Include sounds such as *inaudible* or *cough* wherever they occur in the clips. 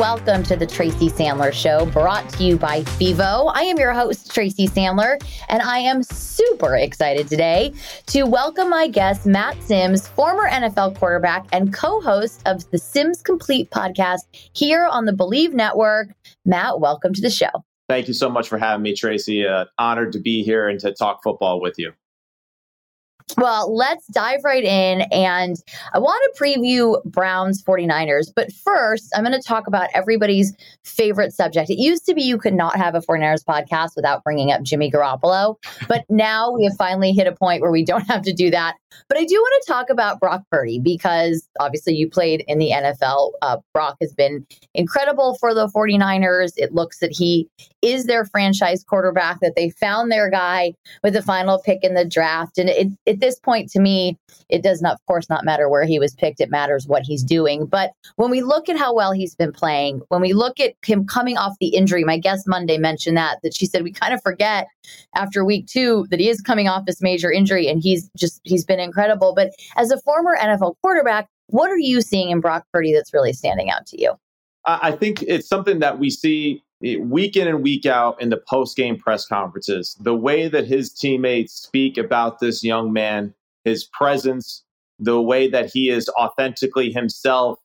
Welcome to the Tracy Sandler Show, brought to you by FIVO. I am your host, Tracy Sandler, and I am super excited today to welcome my guest, Matt Simms, former NFL quarterback and co host of the Simms Complete podcast here on the BLEAV Network. Matt, welcome to the show. Thank you so much for having me, Tracy. Uh, honored to be here and to talk football with you. Well, let's dive right in. And I want to preview Browns 49ers. But first, I'm going to talk about everybody's favorite subject. It used to be you could not have a 49ers podcast without bringing up Jimmy Garoppolo. But *laughs* now we have finally hit a point where we don't have to do that. But I do want to talk about Brock Purdy because obviously you played in the NFL. Uh, Brock has been incredible for the 49ers. It looks that he is their franchise quarterback, that they found their guy with the final pick in the draft. And it, it this point, to me, it does not, of course, not matter where he was picked. It matters what he's doing. But when we look at how well he's been playing, when we look at him coming off the injury, my guest Monday mentioned that, that she said we kind of forget after week two that he is coming off this major injury and he's just, he's been incredible. But as a former NFL quarterback, what are you seeing in Brock Purdy that's really standing out to you? I think it's something that we see week in and week out in the post game press conferences, the way that his teammates speak about this young man, his presence, the way that he is authentically himself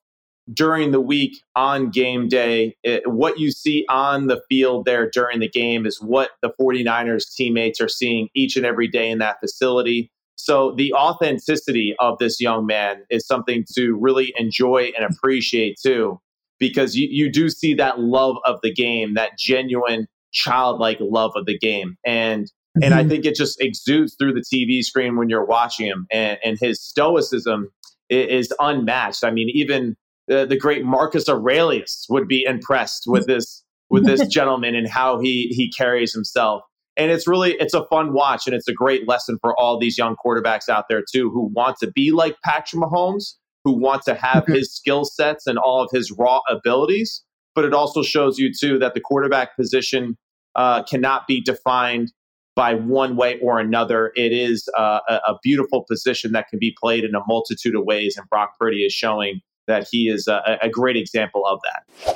during the week on game day, it, what you see on the field there during the game is what the 49ers teammates are seeing each and every day in that facility. So the authenticity of this young man is something to really enjoy and appreciate too because you, you do see that love of the game, that genuine childlike love of the game. And mm-hmm. and I mm-hmm. think it just exudes through the TV screen when you're watching him. And, and his stoicism is, is unmatched. I mean, even the, the great Marcus Aurelius would be impressed with *laughs* this with this gentleman and how he he carries himself. And it's really it's a fun watch and it's a great lesson for all these young quarterbacks out there too who want to be like Patrick Mahomes who want to have his skill sets and all of his raw abilities. But it also shows you, too, that the quarterback position uh, cannot be defined by one way or another. It is uh, a, a, beautiful position that can be played in a multitude of ways. And Brock Purdy is showing that he is a, a great example of that.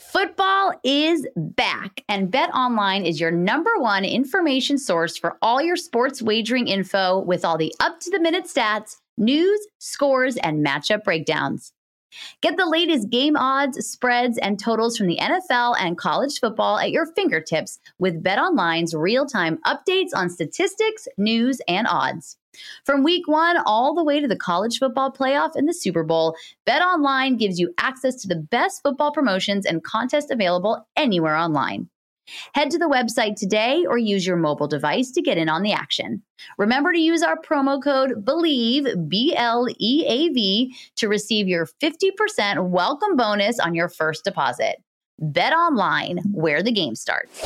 Football is back, and BetOnline is your number one information source for all your sports wagering info with all the up to the minute stats news, scores, and matchup breakdowns. Get the latest game odds, spreads, and totals from the NFL and college football at your fingertips with BetOnline's real-time updates on statistics, news, and odds. From week 1 all the way to the college football playoff and the Super Bowl, BetOnline gives you access to the best football promotions and contests available anywhere online. Head to the website today or use your mobile device to get in on the action. Remember to use our promo code BLEAV, B L E A V, to receive your 50% welcome bonus on your first deposit. BetOnline, where the game starts.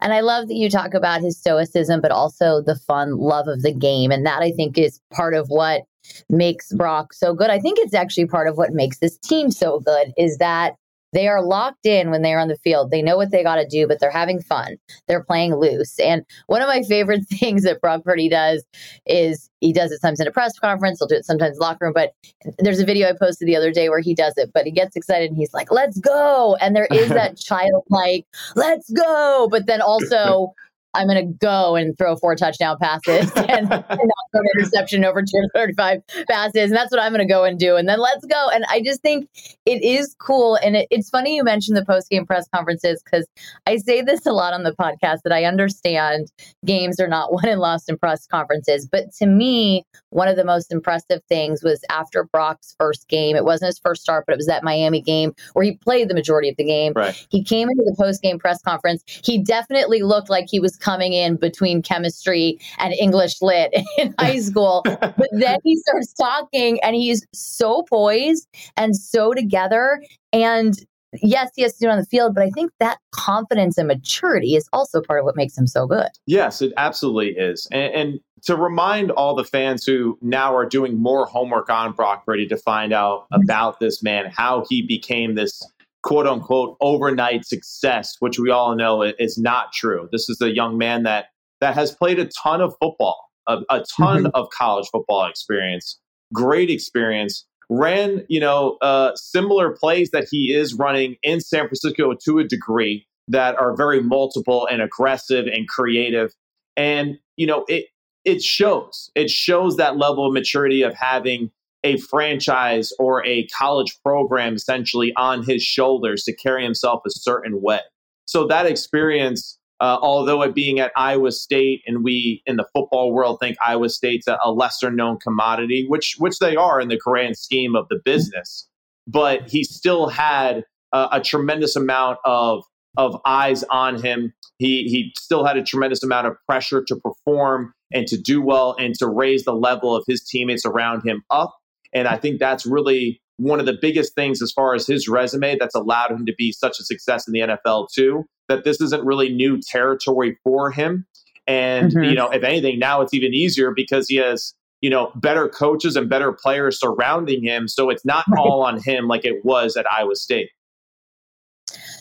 And I love that you talk about his stoicism, but also the fun love of the game. And that I think is part of what makes Brock so good. I think it's actually part of what makes this team so good is that they are locked in when they're on the field. They know what they got to do, but they're having fun. They're playing loose. And one of my favorite *laughs* things that Brock Purdy does is he does it sometimes in a press conference. He'll do it sometimes in the locker room. But there's a video I posted the other day where he does it, but he gets excited and he's like, let's go. And there is *laughs* that childlike, let's go. But then also, I'm going to go and throw four touchdown passes *laughs* and, and not throw an interception over 235 passes. And that's what I'm going to go and do. And then let's go. And I just think it is cool. And it, it's funny you mentioned the post game press conferences because I say this a lot on the podcast that I understand games are not *laughs* won and lost in press conferences. But to me, one of the most impressive things was after Brock's first game. It wasn't his first start, but it was that Miami game where he played the majority of the game. Right. He came into the post game press conference. He definitely looked like he was coming in between chemistry and English lit *laughs* in high school. but then he starts talking and he's so poised and so together. And yes, he has to do it on the field, but I think that confidence and maturity is also part of what makes him so good. Yes, it absolutely is. And, and to remind all the fans who now are doing more homework on Brock Purdy to find out mm-hmm. about this man, how he became this quote unquote overnight success, which we all know is not true. This is a young man that that has played a ton of football, a, a ton mm-hmm. of college football experience, great experience. Ran, you know, uh, similar plays that he is running in San Francisco to a degree that are very multiple and aggressive and creative. And, you know, it it shows. It shows that level of maturity of having a franchise or a college program essentially on his shoulders to carry himself a certain way. So that experience, uh, although it being at Iowa State, and we in the football world think Iowa State's a, a lesser known commodity, which which they are in the grand scheme of the business, but he still had a, a tremendous amount of of eyes on him. He he still had a tremendous amount of pressure to perform and to do well and to raise the level of his teammates around him up. And I think that's really one of the biggest things as far as his resume that's allowed him to be such a success in the NFL too. That this isn't really new territory for him. And mm-hmm. you know, if anything, now it's even easier because he has you know better coaches and better players surrounding him. So it's not right. all on him like it was at Iowa State.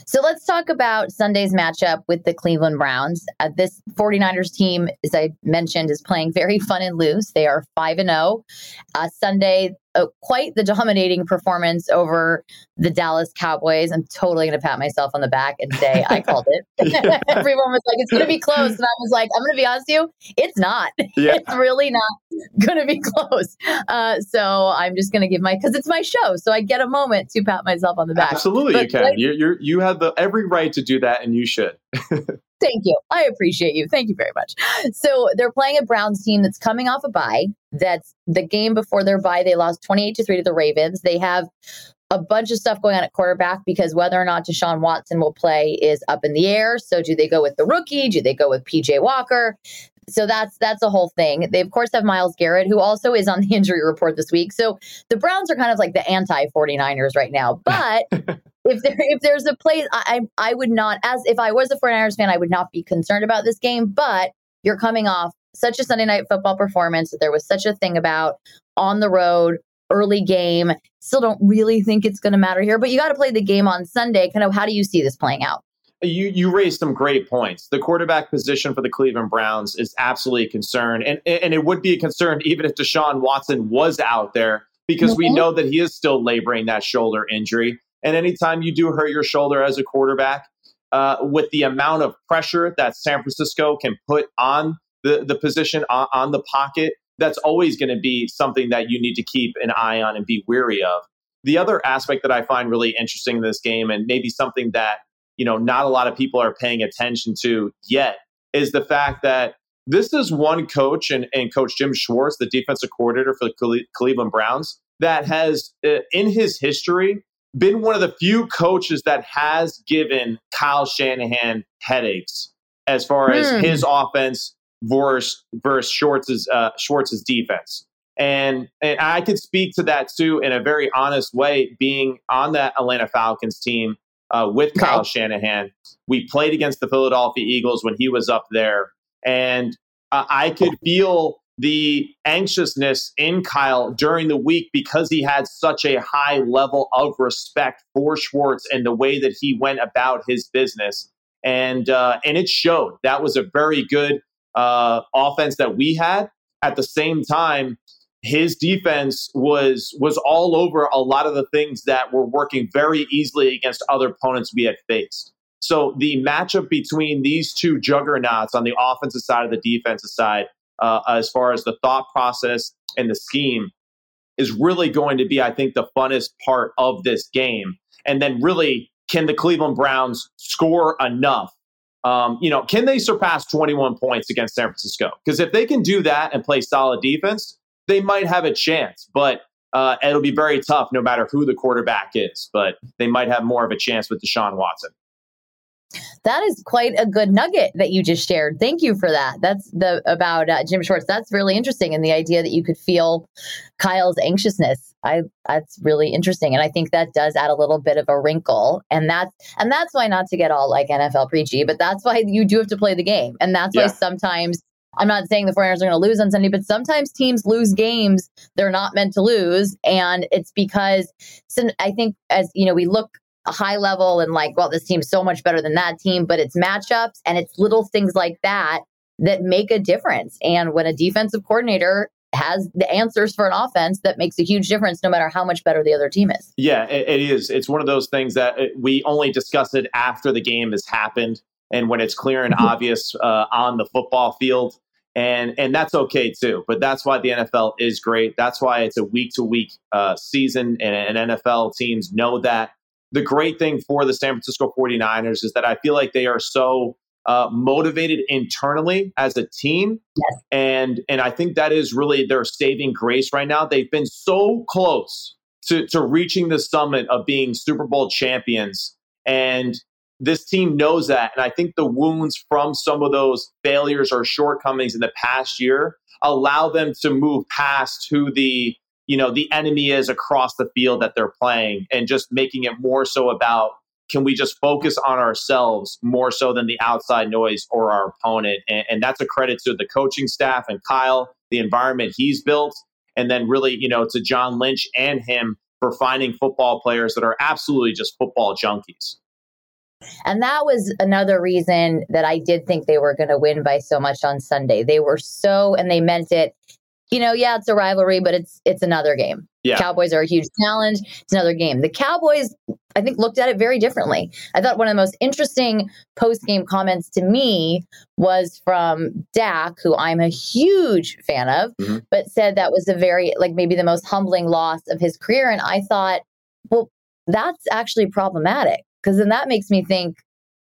So let's talk about Sunday's matchup with the Cleveland Browns. Uh, this 49ers team, as I mentioned, is playing very fun and loose. They are 5 and 0. Uh, Sunday, uh, quite the dominating performance over the Dallas Cowboys. I'm totally going to pat myself on the back and say I *laughs* called it. *laughs* Everyone was like, it's going to be *laughs* close. And I was like, I'm going to be honest with you, it's not. Yeah. It's really not going to be close. Uh, so I'm just going to give my, because it's my show. So I get a moment to pat myself on the back. Absolutely, but you can. Like, you you you have the every right to do that, and you should. Thank you. I appreciate you. Thank you very much. So they're playing a Browns team that's coming off a bye. That's the game before their bye. They lost 28 to 3 to the Ravens. They have a bunch of stuff going on at quarterback because whether or not Deshaun Watson will play is up in the air. So do they go with the rookie? Do they go with PJ Walker? So that's that's a whole thing. They of course have Myles Garrett, who also is on the *laughs* injury report this week. So the Browns are kind of like the anti 49ers right now. *laughs* But if there if there's a place I, I would not as if I was a 49ers fan, I would not be concerned about this game. But you're coming off such a Sunday night football performance that there was such a thing about on the road, early game. Still don't really think it's gonna matter here, but you got to play the game on Sunday. Kind of how do you see this playing out? You you raised some great points. The quarterback position for the Cleveland Browns is absolutely a concern, and and it would be a concern even if Deshaun Watson was out there because mm-hmm. we know that he is still laboring that shoulder injury. And anytime you do hurt your shoulder as a quarterback, uh, with the amount of pressure that San Francisco can put on the the position on, on the pocket, that's always going to be something that you need to keep an eye on and be weary of. The other aspect that I find really interesting in this game, and maybe something that you know not a lot of people are paying attention to yet is the fact that this is one coach and, and coach Jim Schwartz, the defensive coordinator for the Cleveland Browns, that has uh, in his history been one of the few coaches that has given Kyle Shanahan headaches as far as hmm. his offense versus versus Schwartz's uh, Schwartz's defense. And, and I could speak to that too in a very honest way, being on that Atlanta Falcons team uh, with Kyle Shanahan. We played against the Philadelphia Eagles when he was up there, and uh, I could feel the anxiousness in Kyle during the week because he had such a high level of respect for Schwartz and the way that he went about his business, and uh, and it showed. That was a very good uh, offense that we had. At the same time, his defense was was all over a lot of the things that were working very easily against other opponents we had faced. So the matchup between these two juggernauts on the offensive side of the defensive side, uh, as far as the thought process and the scheme, is really going to be, I think, the funnest part of this game. And then, really, can the Cleveland Browns score enough? Um, you know, can they surpass 21 points against San Francisco? Because if they can do that and play solid defense, they might have a chance, but uh, it'll be very tough no matter who the quarterback is. But they might have more of a chance with Deshaun Watson. That is quite a good nugget that you just shared. Thank you for that. That's the about uh, Jim Schwartz. That's really interesting, and the idea that you could feel Kyle's anxiousness I that's really interesting. And I think that does add a little bit of a wrinkle. And that's and that's why not to get all like NFL preachy, but that's why you do have to play the game. And that's yeah. why sometimes I'm not saying the 49ers are going to lose on Sunday, but sometimes teams lose games they're not meant to lose. And it's because I think as you know, we look a high level and like, well, this team's so much better than that team, but it's matchups and it's little things like that that make a difference. And when a defensive coordinator has the answers for an offense that makes a huge difference no matter how much better the other team is. Yeah, it, it is. It's one of those things that uh, we only discuss it after the game has happened and when it's clear and obvious uh, on the football field. And and that's okay too. But that's why the NFL is great. That's why it's a week to week season, and, and NFL teams know that. The great thing for the San Francisco 49ers is that I feel like they are so uh, motivated internally as a team. Yes. And and I think that is really their saving grace right now. They've been so close to, to reaching the summit of being Super Bowl champions. And this team knows that. And I think the wounds from some of those failures or shortcomings in the past year allow them to move past who the you know the enemy is across the field that they're playing and just making it more so about can we just focus on ourselves more so than the outside noise or our opponent? And, and that's a credit to the coaching staff and Kyle, the environment he's built, and then really, you know, to John Lynch and him for finding football players that are absolutely just football junkies. And that was another reason that I did think they were going to win by so much on Sunday. They were so, and they meant it you know, yeah, it's a rivalry, but it's it's another game. Yeah. Cowboys are a huge challenge. It's another game. The Cowboys, I think, looked at it very differently. I thought one of the most interesting post game comments to me was from Dak, who I'm a huge fan of, mm-hmm. but said that was a very, like, maybe the most humbling loss of his career. And I thought, well, that's actually problematic because then that makes me think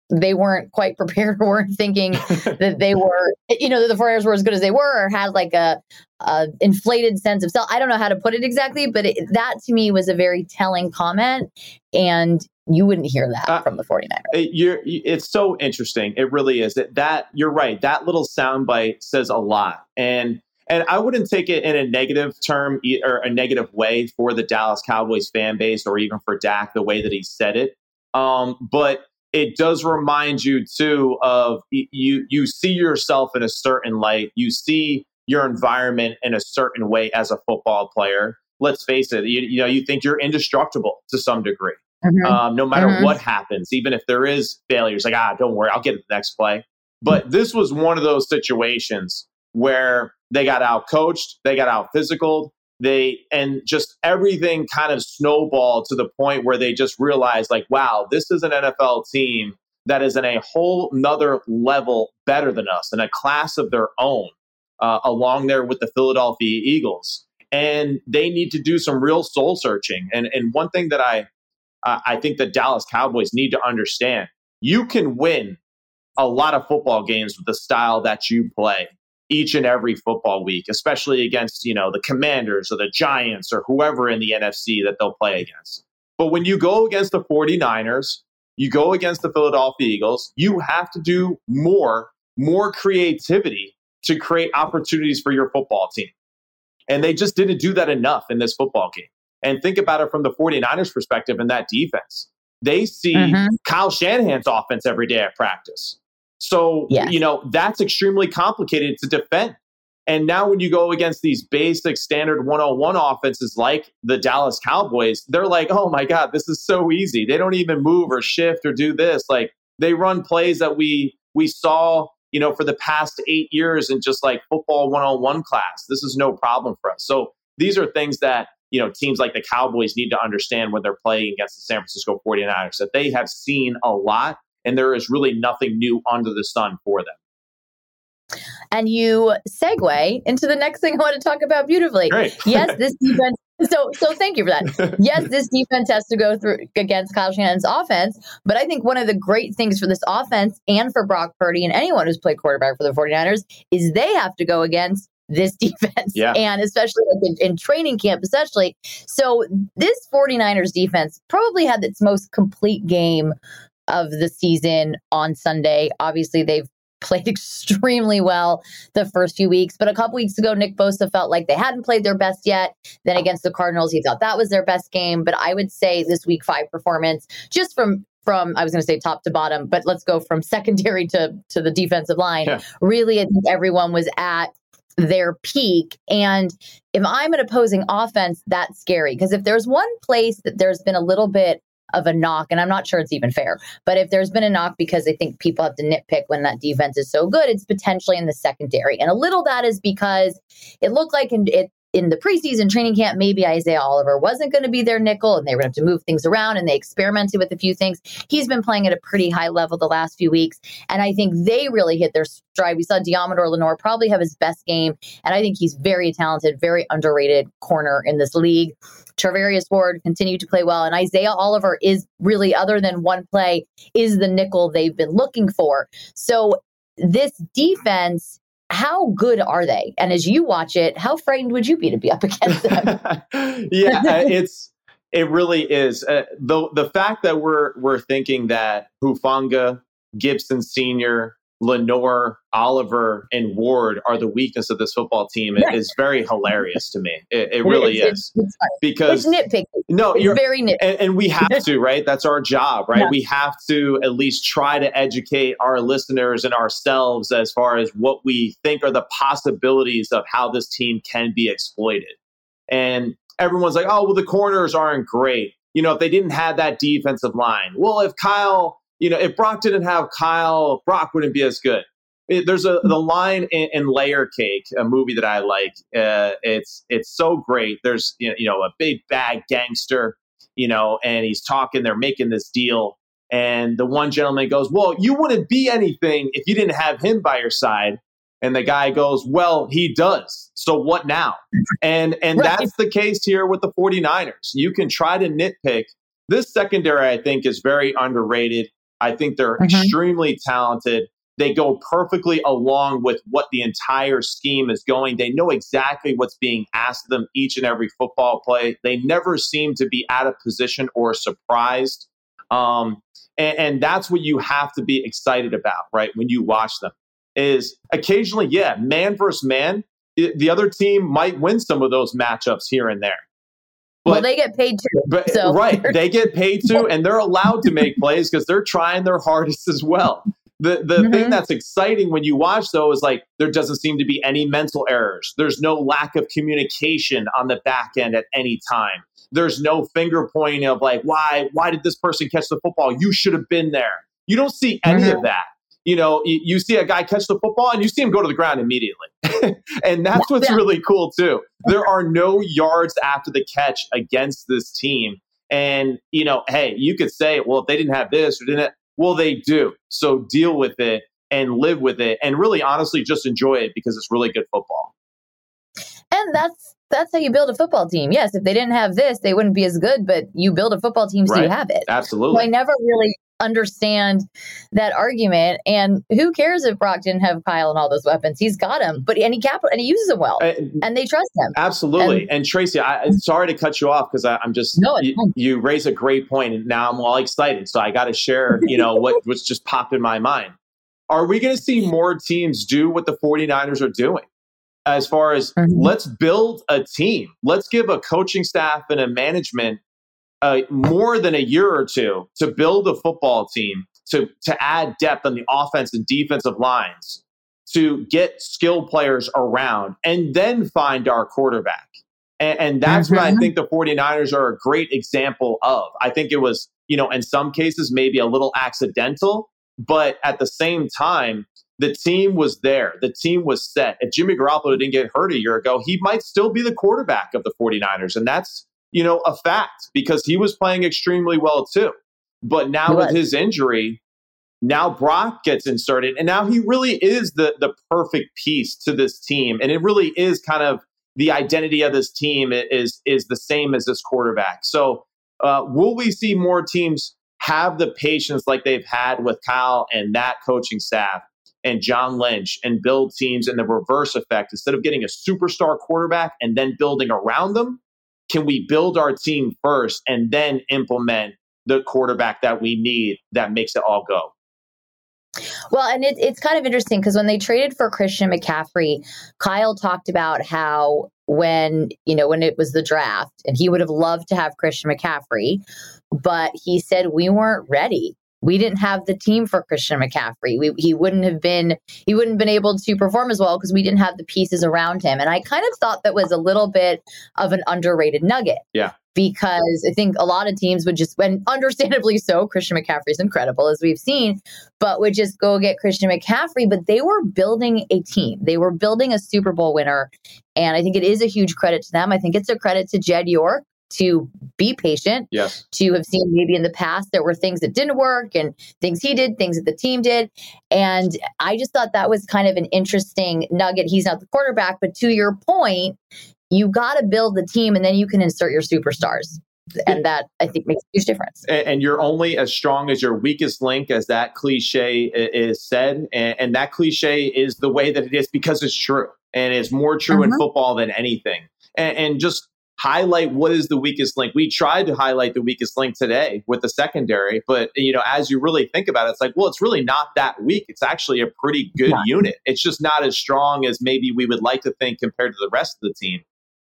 they weren't quite *laughs* prepared or weren't thinking *laughs* that they were, you know, that the 49ers were as good as they were or had like a, a inflated sense of self. I don't know how to put it exactly, but it, that to me was a very telling comment. And you wouldn't hear that uh, from the 49ers. It, you're, it's so interesting. It really is that, that you're right. That little soundbite says a lot. And and I wouldn't take it in a negative term or a negative way for the Dallas Cowboys fan base or even for Dak, the way that he said it. Um, but it does remind you too of you you see yourself in a certain light you see your environment in a certain way as a football player let's face it you, you know you think you're indestructible to some degree mm-hmm. um, no matter mm-hmm. what happens even if there is failures like ah don't worry i'll get it the next play but this was one of those situations where they got out coached they got out physical they and just everything kind of snowballed to the point where they just realized like wow this is an nfl team that is in a whole nother level better than us in a class of their own uh, along there with the philadelphia eagles. And they need to do some real soul searching. And and one thing that i i think the dallas cowboys need to understand you can win a lot of football games with the style that you play each and every football week, especially against, you know, the Commanders or the Giants or whoever in the NFC that they'll play against. But when you go against the 49ers, you go against the Philadelphia Eagles, you have to do more, more creativity to create opportunities for your football team. And they just didn't do that enough in this football game. And think about it from the 49ers perspective and that defense. They see mm-hmm. Kyle Shanahan's offense every day at practice. So, yes. you know, that's extremely complicated to defend. And now when you go against these basic standard 101 offenses like the Dallas Cowboys, they're like, oh my God, this is so easy. They don't even move or shift or do this. Like they run plays that we we saw, you know, for the past eight years in just like football 101 class. This is no problem for us. So these are things that, you know, teams like the Cowboys need to understand when they're playing against the San Francisco 49ers, that they have seen a lot and there is really nothing new under the sun for them. And you segue into the next thing I want to talk about beautifully. Great. *laughs* yes, this defense. So, so thank you for that. *laughs* Yes, this defense has to go through against Kyle Shanahan's offense, but I think one of the great things for this offense and for Brock Purdy and anyone who's played quarterback for the 49ers is they have to go against this *laughs* defense yeah. and especially in, in, training camp especially so this 49ers defense probably had its most complete game of the season on Sunday. Obviously, they've *laughs* played extremely well the first few weeks. But a couple weeks ago, Nick Bosa felt like they hadn't played their best yet. Then against the Cardinals, he thought that was their best game. But I would say this week five performance, just from from I was going to say top to bottom, but let's go from *laughs* secondary to to the defensive line. Yeah. Really, I think everyone was at their peak. And if I'm an opposing offense, that's scary because if there's one place that there's been a little bit of a knock, and I'm not sure it's even fair, but if there's been a knock because I think people have to nitpick when that defense is so good, it's potentially in the secondary. And a little that is because it looked like in, it in the preseason training camp, maybe Isaiah Oliver wasn't going to be their nickel and they were going to have to move things around and they experimented with a few things. He's been playing at a pretty high level the last few weeks. And I think they really hit their stride. We saw Deommodo Lenoir probably have his best game. And I think he's very talented, very underrated corner in this league. Charvarius Ward continued to play well. And Isaiah Oliver is really, other than one play, is the nickel they've been looking for. So this defense how good are they? And as you watch it, how frightened would you be to be up against them? *laughs* yeah, uh, it's it really is. Uh, the the fact that we're we're thinking that Hufanga, Gibson Senior, Lenoir, Oliver, and Ward are the weakness of this football team right. is very hilarious to me. It, it really is. is. It's, it's because it's nitpicky. No, it's you're very nitpicky. And, and, we have to, right? That's our job, right? Yeah. We have to at least try to educate our listeners and ourselves as far as what we think are the possibilities of how this team can be exploited. And everyone's like, oh, well, the corners aren't great. You know, if they didn't have that defensive line, well, if Kyle you know, if Brock didn't have Kyle, Brock wouldn't be as good. It, there's a the line in, in, Layer Cake, a movie that I like. Uh, it's it's so great. There's you know, you know a big bad gangster, you know, and he's talking. They're making this deal, and the one gentleman goes, "Well, you wouldn't be anything if you didn't have him by your side." And the guy goes, "Well, he does. So what now?" And and right. that's the case here with the 49ers. You can try to nitpick. This secondary, I think, is very underrated. I think they're mm-hmm. extremely talented. They go perfectly along with what the entire scheme is going. They know exactly what's being asked of them each and every football play. They never seem to be out of position or surprised. Um, and, and that's what you have to be excited about, right? When you watch them, is occasionally, yeah, man versus man, the other team might win some of those matchups here and there. But, well, they get paid too. But, so. Right. *laughs* They get paid too, and they're allowed to make plays because they're trying their hardest as well. The the mm-hmm. thing that's exciting when you watch though is like there doesn't seem to be any mental errors. There's no lack of communication on the back end at any time. There's no finger pointing of like why why did this person catch the football? You should have been there. You don't see any mm-hmm. of that you know, you, see a guy catch the football and you see him go to the ground immediately. *laughs* and that's what's really cool too. There are no yards after the catch against this team. And, you know, hey, you could say, well, if they didn't have this or didn't, well, they do. So deal with it and live with it and really honestly just enjoy it because it's really good football. And that's that's how you build a football team. Yes, if they didn't have this, they wouldn't be as good, but you build a football team so right. you have it. Absolutely. So I never really understand that argument. And who cares if Brock didn't have Kyle and all those weapons? He's got them, but and he capital and he uses them well, uh, and they trust him. Absolutely. And, and Tracy, I, am sorry to cut you off because I'm just no, you, you, raise a great point, and now I'm all excited. So I got to share, you know, what what's just popped in my mind. Are we going to see more teams do what the 49ers are doing? As far as mm-hmm. let's build a team, let's give a coaching staff and a management uh, more than a year or two to build a football team, to, to add depth on the offense and defensive lines, to get skilled players around, and then find our quarterback. And, and that's mm-hmm. what I mm-hmm. think the 49ers are a great example of. I think it was, you know, in some cases, maybe a little accidental, but at the same time, the team was there. The team was set. If Jimmy Garoppolo didn't get hurt a year ago, he might still be the quarterback of the 49ers. And that's you know, a fact because he was playing extremely well too. But now with his injury, now Brock gets inserted, and now he really is the the perfect piece to this team, and it really is kind of the identity of this team is is the same as this quarterback. So, uh, will we see more teams have the patience like they've had with Kyle and that coaching staff and John Lynch and build teams in the reverse effect instead of getting a superstar quarterback and then building around them? Can we build our team first and then implement the quarterback that we need that makes it all go? Well, and it, it's kind of interesting because when they traded for Christian McCaffrey, Kyle talked about how when you know when it was the draft, and he would have loved to have Christian McCaffrey, but he said we weren't ready. We didn't have the team for Christian McCaffrey. We, he wouldn't have been he wouldn't have been able to perform as well because we didn't have the pieces around him. And I kind of thought that was a little bit of an underrated nugget. Yeah because I think a lot of teams would just, and understandably so, Christian McCaffrey is incredible, as we've seen, but would just go get Christian McCaffrey. But they were building a team, they were building a Super Bowl winner. And I think it is a huge credit to them. I think it's a credit to Jed York to be patient, yes. to have seen maybe in the past there were things that didn't work and things he did, things that the team did. And I just thought that was kind of an interesting nugget. He's not the quarterback, but to your point, you got to build the team and then you can insert your superstars. And that I think makes a huge difference. And, and you're only as strong as your weakest link, as that cliche is said. And, and, that cliche is the way that it is because it's true. And it's more true in mm-hmm. football than anything. And, and just highlight what is the weakest link. We tried to highlight the weakest link today with the secondary, but you know, as you really think about it, it's like, well, it's really not that weak. It's actually a pretty good yeah. unit. It's just not as strong as maybe we would like to think compared to the rest of the team.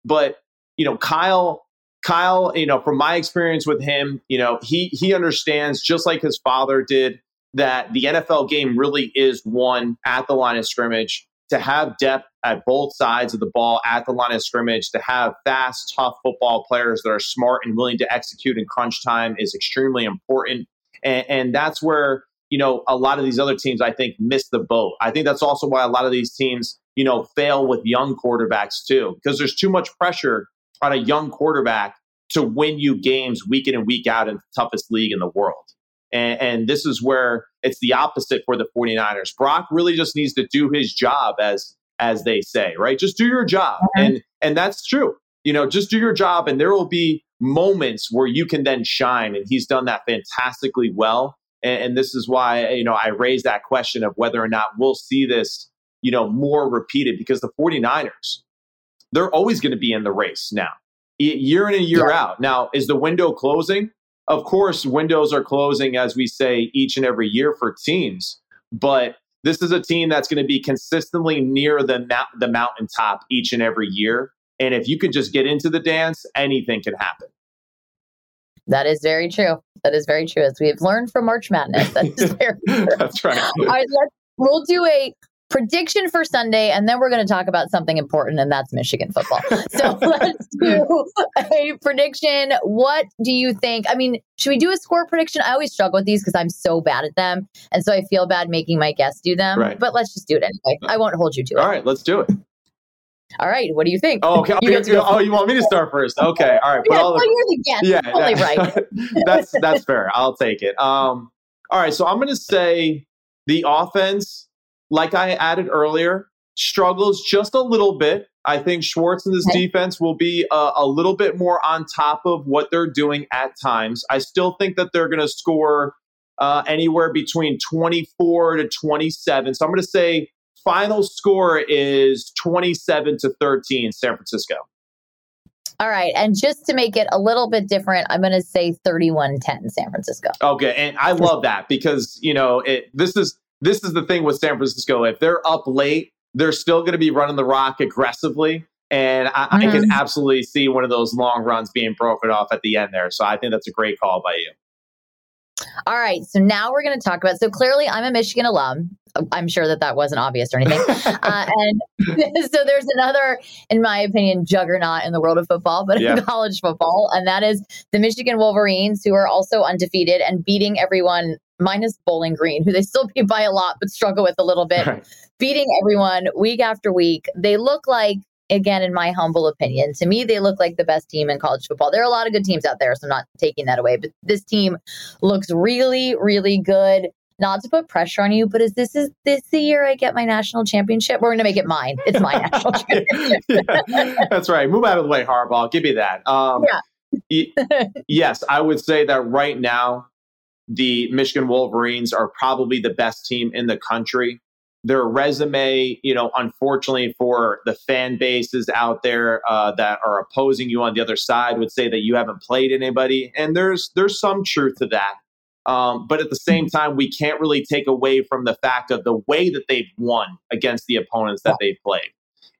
But, you know, Kyle, Kyle, you know, from my experience with him, you know, he he understands just like his father did that the NFL game really is won at the line of scrimmage. To have depth at both sides of the ball at the line of scrimmage, to have fast, tough football players that are smart and willing to execute in crunch time is extremely important. And, and that's where you know a lot of these other teams I think miss the boat. I think that's also why a lot of these teams you know, fail with young quarterbacks too, because there's too much pressure on a young quarterback to win you games week in and week out in the toughest league in the world. And, and, this is where it's the opposite for the 49ers. Brock really just needs to do his job as as they say, right? Just do your job. Mm-hmm. And and that's true. You know, just do your job and there will be moments where you can then shine and he's done that fantastically well. And, and this is why, you know, I raised that question of whether or not we'll see this you know, more repeated because the 49ers, they're always going to be in the race now, year in and year yeah. out. Now, is the window closing? Of course, windows are closing, as we say, each and every year for teams. But this is a team that's going to be consistently near the, the mountaintop each and every year. And if you could just get into the dance, anything can happen. That is very true. That is very true. As we have learned from March Madness, that is *laughs* very true. That's right. All right, let's, we'll do a prediction for Sunday, and then we're going to talk about something important, and that's Michigan football. *laughs* So let's do a prediction. What do you think? I mean, should we do a score prediction? I always struggle with these because I'm so bad at them, and so I feel bad making my guests do them. Right. But let's just do it anyway. I won't hold you to it. All right, let's do it. All right, what do you think? Oh, okay. You you, oh, you want me to start first? Okay, all right. Yeah, well, the, you're the guest. Yeah, totally right. *laughs* that's that's fair. I'll take it. Um, all right, so I'm going to say the offense like I added earlier, struggles just a little bit. I think Schwartz and this okay. defense will be a, a, little bit more on top of what they're doing at times. I still think that they're going to score uh, anywhere between 24 to 27. So I'm going to say final score is 27 to 13 San Francisco. All right. And just to make it a little bit different, I'm going to say 31 10 San Francisco. Okay. And I love that because, you know, it, this is this is the thing with San Francisco. If they're up late, they're still going to be running the rock aggressively. And I, mm-hmm. I, can mm-hmm. absolutely see one of those long runs being broken off at the end there. So I think that's a great call by you. All right. So now we're going to talk about. So clearly, I'm a Michigan alum. I'm sure that that wasn't obvious or anything. *laughs* uh, and *laughs* so there's another, in my opinion, juggernaut in the world of football, but yeah. in college football, and that is the Michigan Wolverines, who are also undefeated and beating everyone minus Bowling Green, who they still beat by a lot, but struggle with a little bit, right. beating everyone week after week. They look like, again, in my humble opinion, to me, they look like the best team in college football. There are a lot of good teams out there, so I'm not taking that away, but this team looks really, really good. Not to put pressure on you, but is this is this the year I get my national championship? We're going to make it mine. It's my *laughs* national championship. yeah, that's right. Move out of the way, Harbaugh. Give me that. Um, yeah. yes, I would say that right now the Michigan Wolverines are probably the best team in the country. Their resume, you know, unfortunately for the fan bases out there uh, that are opposing you on the other side, would say that you haven't played anybody, and there's there's some truth to that. Um, but at the same time, we can't really take away from the fact of the way that they've won against the opponents that they've played,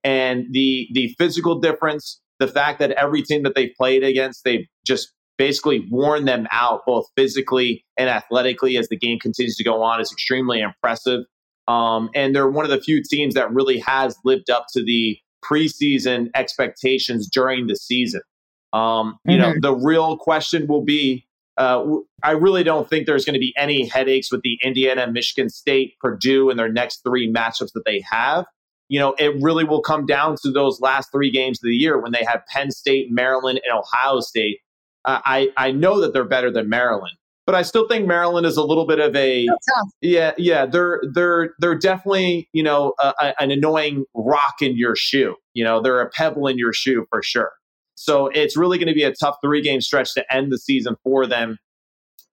and the the physical difference, the fact that every team that they've played against, they've just basically worn them out both physically and athletically as the game continues to go on is extremely impressive. Um, and they're one of the few teams that really has lived up to the preseason expectations during the season. Um, you mm-hmm. know, the real question will be uh, I really don't think there's going to be any headaches with the Indiana, Michigan State, Purdue, and their next three matchups that they have. You know, it really will come down to those last three games of the year when they have Penn State, Maryland, and Ohio State. I I know that they're better than Maryland, but I still think Maryland is a little bit of a yeah yeah they're they're they're definitely you know a, a, an annoying rock in your shoe. You know, they're a pebble in your shoe for sure. So it's really going to be a tough three game stretch to end the season for them.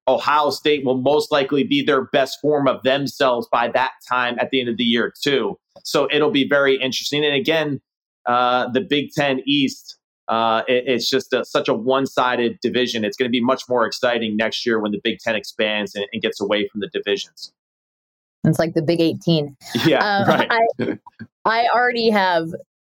Ohio State will most likely be their best form of themselves by that time at the end of the year, too. So it'll be very interesting. And again, uh, the Big Ten East, uh, it, it's just a, such a one sided division. It's going to be much more exciting next year when the Big Ten expands and, and gets away from the divisions. It's like the Big 18. Yeah, um, *laughs* right. I, I already have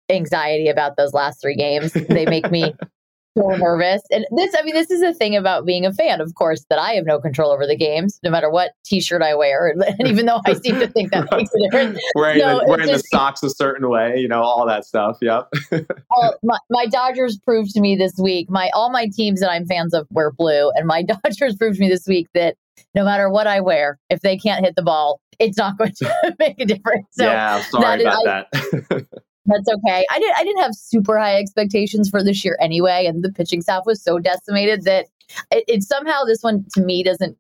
anxiety about those last three games. They make me *laughs* so nervous. And this, I mean, this is a thing about being a fan, of course, that I have no control over the games, no matter what T-shirt I wear. *laughs* And even though I seem to think that makes a *laughs* difference, wearing, the, wearing just, the socks a certain way, you know, all that stuff. Yep. *laughs* well, my, my Dodgers proved to me this week. My all my teams that I'm fans of wear blue, and my Dodgers proved to me this week that no matter what I wear, if they can't hit the ball, it's not going to make a difference. So yeah, sorry about I, that. That's okay. I did. I didn't have super high expectations for this year anyway, and the pitching staff was so decimated that it, it somehow this one to me doesn't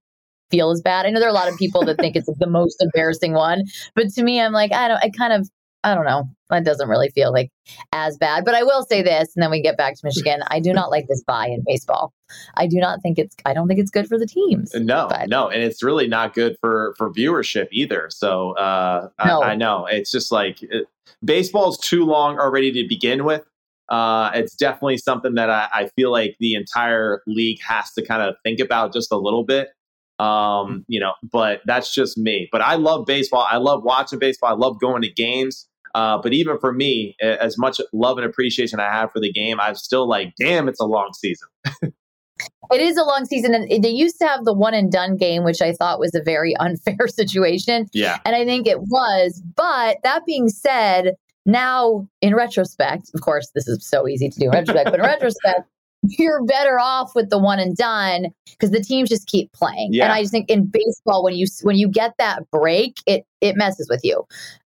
feel as bad. I know there are a lot of people that think it's the most embarrassing one, but to me, I'm like, I don't. I kind of I don't know. That doesn't really feel like as bad. But I will say this, and then we get back to Michigan. I do not like this bye in baseball. I do not think it's. I don't think it's good for the teams. No, but. no, and it's really not good for for viewership either. So uh, no. I, I, know it's just like it, baseball's too long already to begin with. Uh, it's definitely something that I, I feel like the entire league has to kind of think about just a little bit. Um, you know, but that's just me. But I love baseball. I love watching baseball. I love going to games. Uh, but even for me, as much love and appreciation I have for the game, I'm still like, damn, it's a long season. *laughs* it is a long season. And they used to have the one and done game, which I thought was a very *laughs* unfair situation. Yeah. And I think it was. But that being said, now in retrospect, of course, this is so easy to do in retrospect, but in *laughs* retrospect, you're better off with the one and done because the teams just keep playing. Yeah. And I just think in baseball, when you when you get that break, it it messes with you.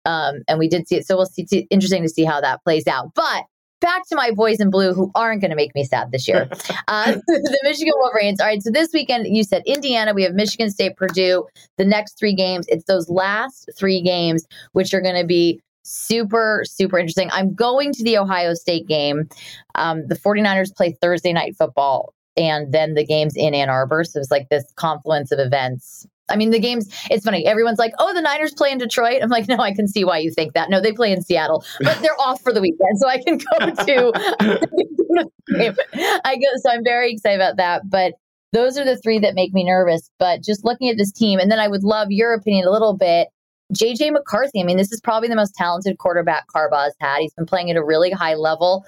Um, and we did see it. So we'll see. It's interesting to see how that plays out. But back to my boys in blue who aren't going to make me sad this year. *laughs* Uh, *laughs* the Michigan Wolverines. All right. So this weekend, you said Indiana. We have Michigan State, Purdue. The next three games. It's those last three games, which are going to be super, super interesting. I'm going to the Ohio State game. Um, the 49ers play Thursday night football. And then the game's in Ann Arbor. So it's like this confluence of events I mean, the games, it's funny. Everyone's like, oh, the Niners play in Detroit. I'm like, no, I can see why you think that. No, they play in Seattle, but they're off for the weekend. So I can go to, *laughs* I go, so I'm very excited about that. But those are the three that make me nervous. But just looking at this team, and then I would love your opinion a little bit. JJ McCarthy, I mean, this is probably the most talented quarterback Harbaugh's had. He's been playing at a really high level.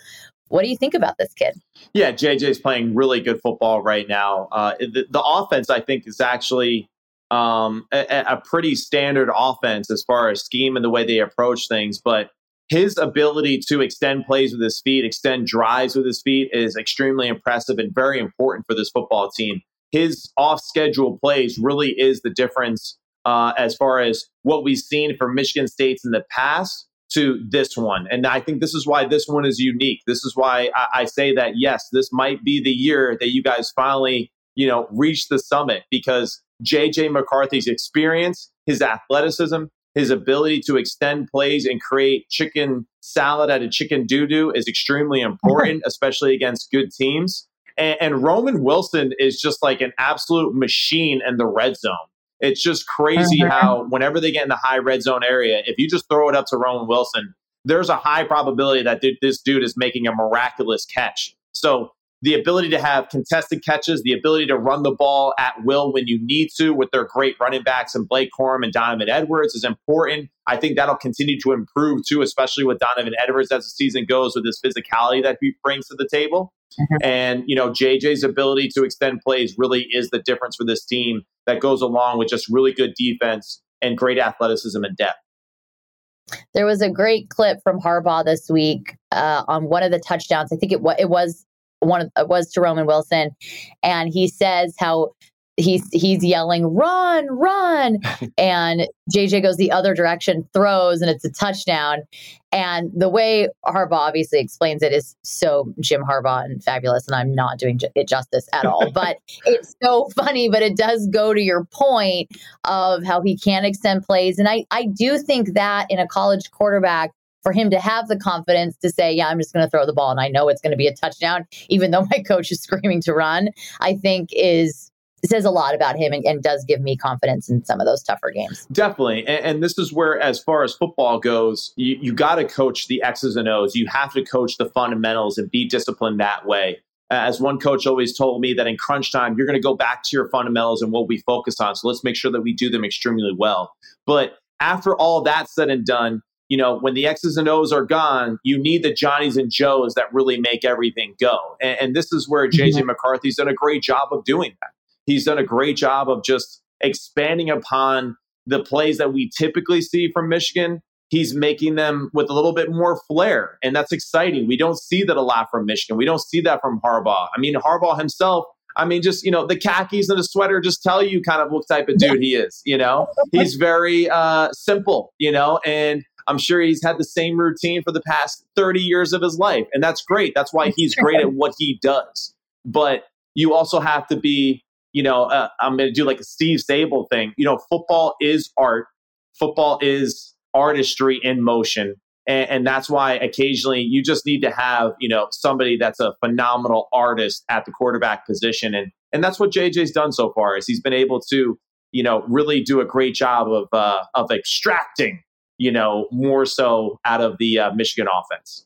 What do you think about this kid? Yeah, JJ's playing really good football right now. Uh, the, the offense, I think, is actually um, a, a, pretty standard offense as far as scheme and the way they approach things. But his ability to extend plays with his feet, extend drives with his feet is extremely impressive and very important for this football team. His off schedule plays really is the difference uh, as far as what we've seen from Michigan State's in the past to this one. And I think this is why this one is unique. This is why I, I say that, yes, this might be the year that you guys finally, you know, reach the summit because JJ McCarthy's experience, his athleticism, his ability to extend plays and create chicken salad out of chicken doo doo is extremely important, especially against good teams. And, and, Roman Wilson is just like an absolute machine in the red zone. It's just crazy mm-hmm. how whenever they get in the high red zone area, if you just throw it up to Roman Wilson, there's a high probability that this dude is making a miraculous catch. So the ability to have contested catches, the ability to run the ball at will when you need to with their great running backs and Blake Corum and Donovan Edwards is important. I think that'll continue to improve too, especially with Donovan Edwards as the season goes with his physicality that he brings to the table. Mm-hmm. And, you know, JJ's ability to extend plays really is the difference for this team that goes along with just really good defense and great athleticism and depth. There was a great clip from Harbaugh this week uh, on one of the touchdowns. I think it, it was one of, uh, was to Roman Wilson, and he says how he's he's yelling run run! *laughs* And jj goes the other direction throws and it's a touchdown. And the way harbaugh obviously explains it is so jim harbaugh and fabulous and i'm not doing it justice at all. *laughs* But it's so funny but it does go to your point of how he can extend plays. And i i do think that in a college quarterback for him to have the confidence to say, yeah, I'm just going to throw the ball and I know it's going to be a touchdown, even though *laughs* my coach is screaming to run, I think is says a lot about him and, and, does give me confidence in some of those tougher games. Definitely. And, and this is where, as far as football goes, you, you got to coach the X's and O's. You have to coach the fundamentals and be disciplined that way. As one coach always told me, that in crunch time, you're going to go back to your fundamentals and what we focus on. So let's make sure that we do them extremely well. But after all that said and done, you know, when the X's and O's are gone, you need the Johnnies and Joes that really make everything go. And, and this is where JJ mm-hmm. McCarthy's done a great job of doing that. He's done a great job of just expanding upon the plays that we typically see from Michigan. He's making them with a little bit more flair, and that's exciting. We don't see that a lot from Michigan. We don't see that from Harbaugh. I mean, Harbaugh himself I mean, just you know, the khakis and the sweater just tell you kind of what type of dude he is. You know, *laughs* he's very uh, simple. You know, and I'm sure he's had the same routine for the past 30 years of his life, and that's great. That's why he's great at what he does. But you also have to be you know, uh, I'm going to do like a Steve Sabol thing. You know, football is art. Football is artistry in motion. And, and, that's why occasionally you just need to have, you know, somebody that's a phenomenal artist at the quarterback position. And, and that's what JJ's done so far is he's been able to, you know, really do a great job of, uh, of extracting, you know, more so out of the uh, Michigan offense.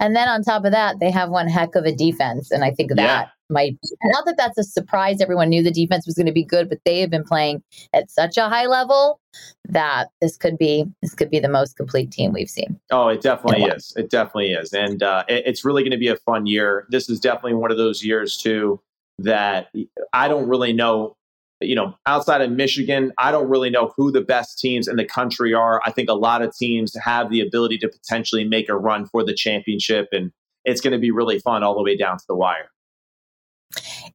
And then on top of that, they have one heck of a defense. And I think that yeah. might, not that that's a surprise. Everyone knew the defense was going to be good, but they have been playing at such a high level that this could be, this could be the most complete team we've seen. Oh, it definitely is. It definitely is. And uh, it, it's really going to be a fun year. This is definitely one of those years, too, that I don't really know you know, outside of Michigan, I don't really know who the best teams in the country are. I think a lot of teams have the ability to potentially make a run for the championship, and it's going to be really fun all the way down to the wire.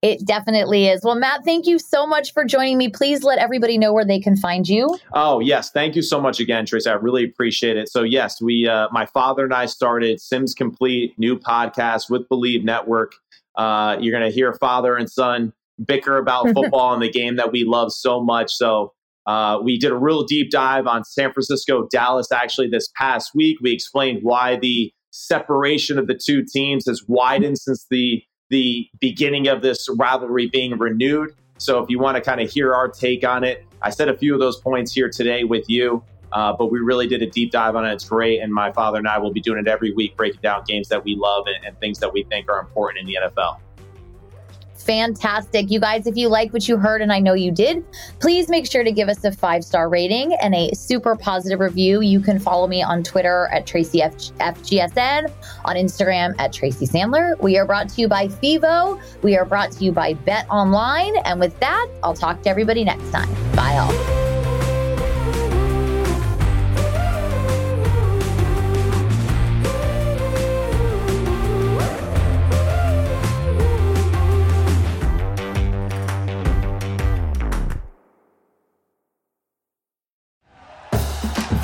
It definitely is. Well, Matt, thank you so much for joining me. Please let everybody know where they can find you. Oh, yes. Thank you so much again, Tracy. I really appreciate it. So, yes, we, uh, my father and I started Simms Complete, new podcast with BLEAV Network. Uh, you're going to hear father and son bicker about *laughs* football and the game that we love so much. So uh, we did a real deep dive on San Francisco, Dallas. Actually, this past week, we explained why the separation of the two teams has widened since the the beginning of this rivalry being renewed. So if you want to kind of hear our take on it, I said a few of those points here today with you. Uh, but we really did a deep dive on it. It's great. And my father and I will be doing it every week, breaking down games that we love and, and things that we think are important in the NFL fantastic. You guys, if you like what you heard, and I know you did, please make sure to give us a five star rating and a super positive review. You can follow me on Twitter at Tracy F- FGSN, on Instagram at Tracy Sandler. We are brought to you by FIVO. We are brought to you by BetOnline. And with that, I'll talk to everybody next time. Bye all.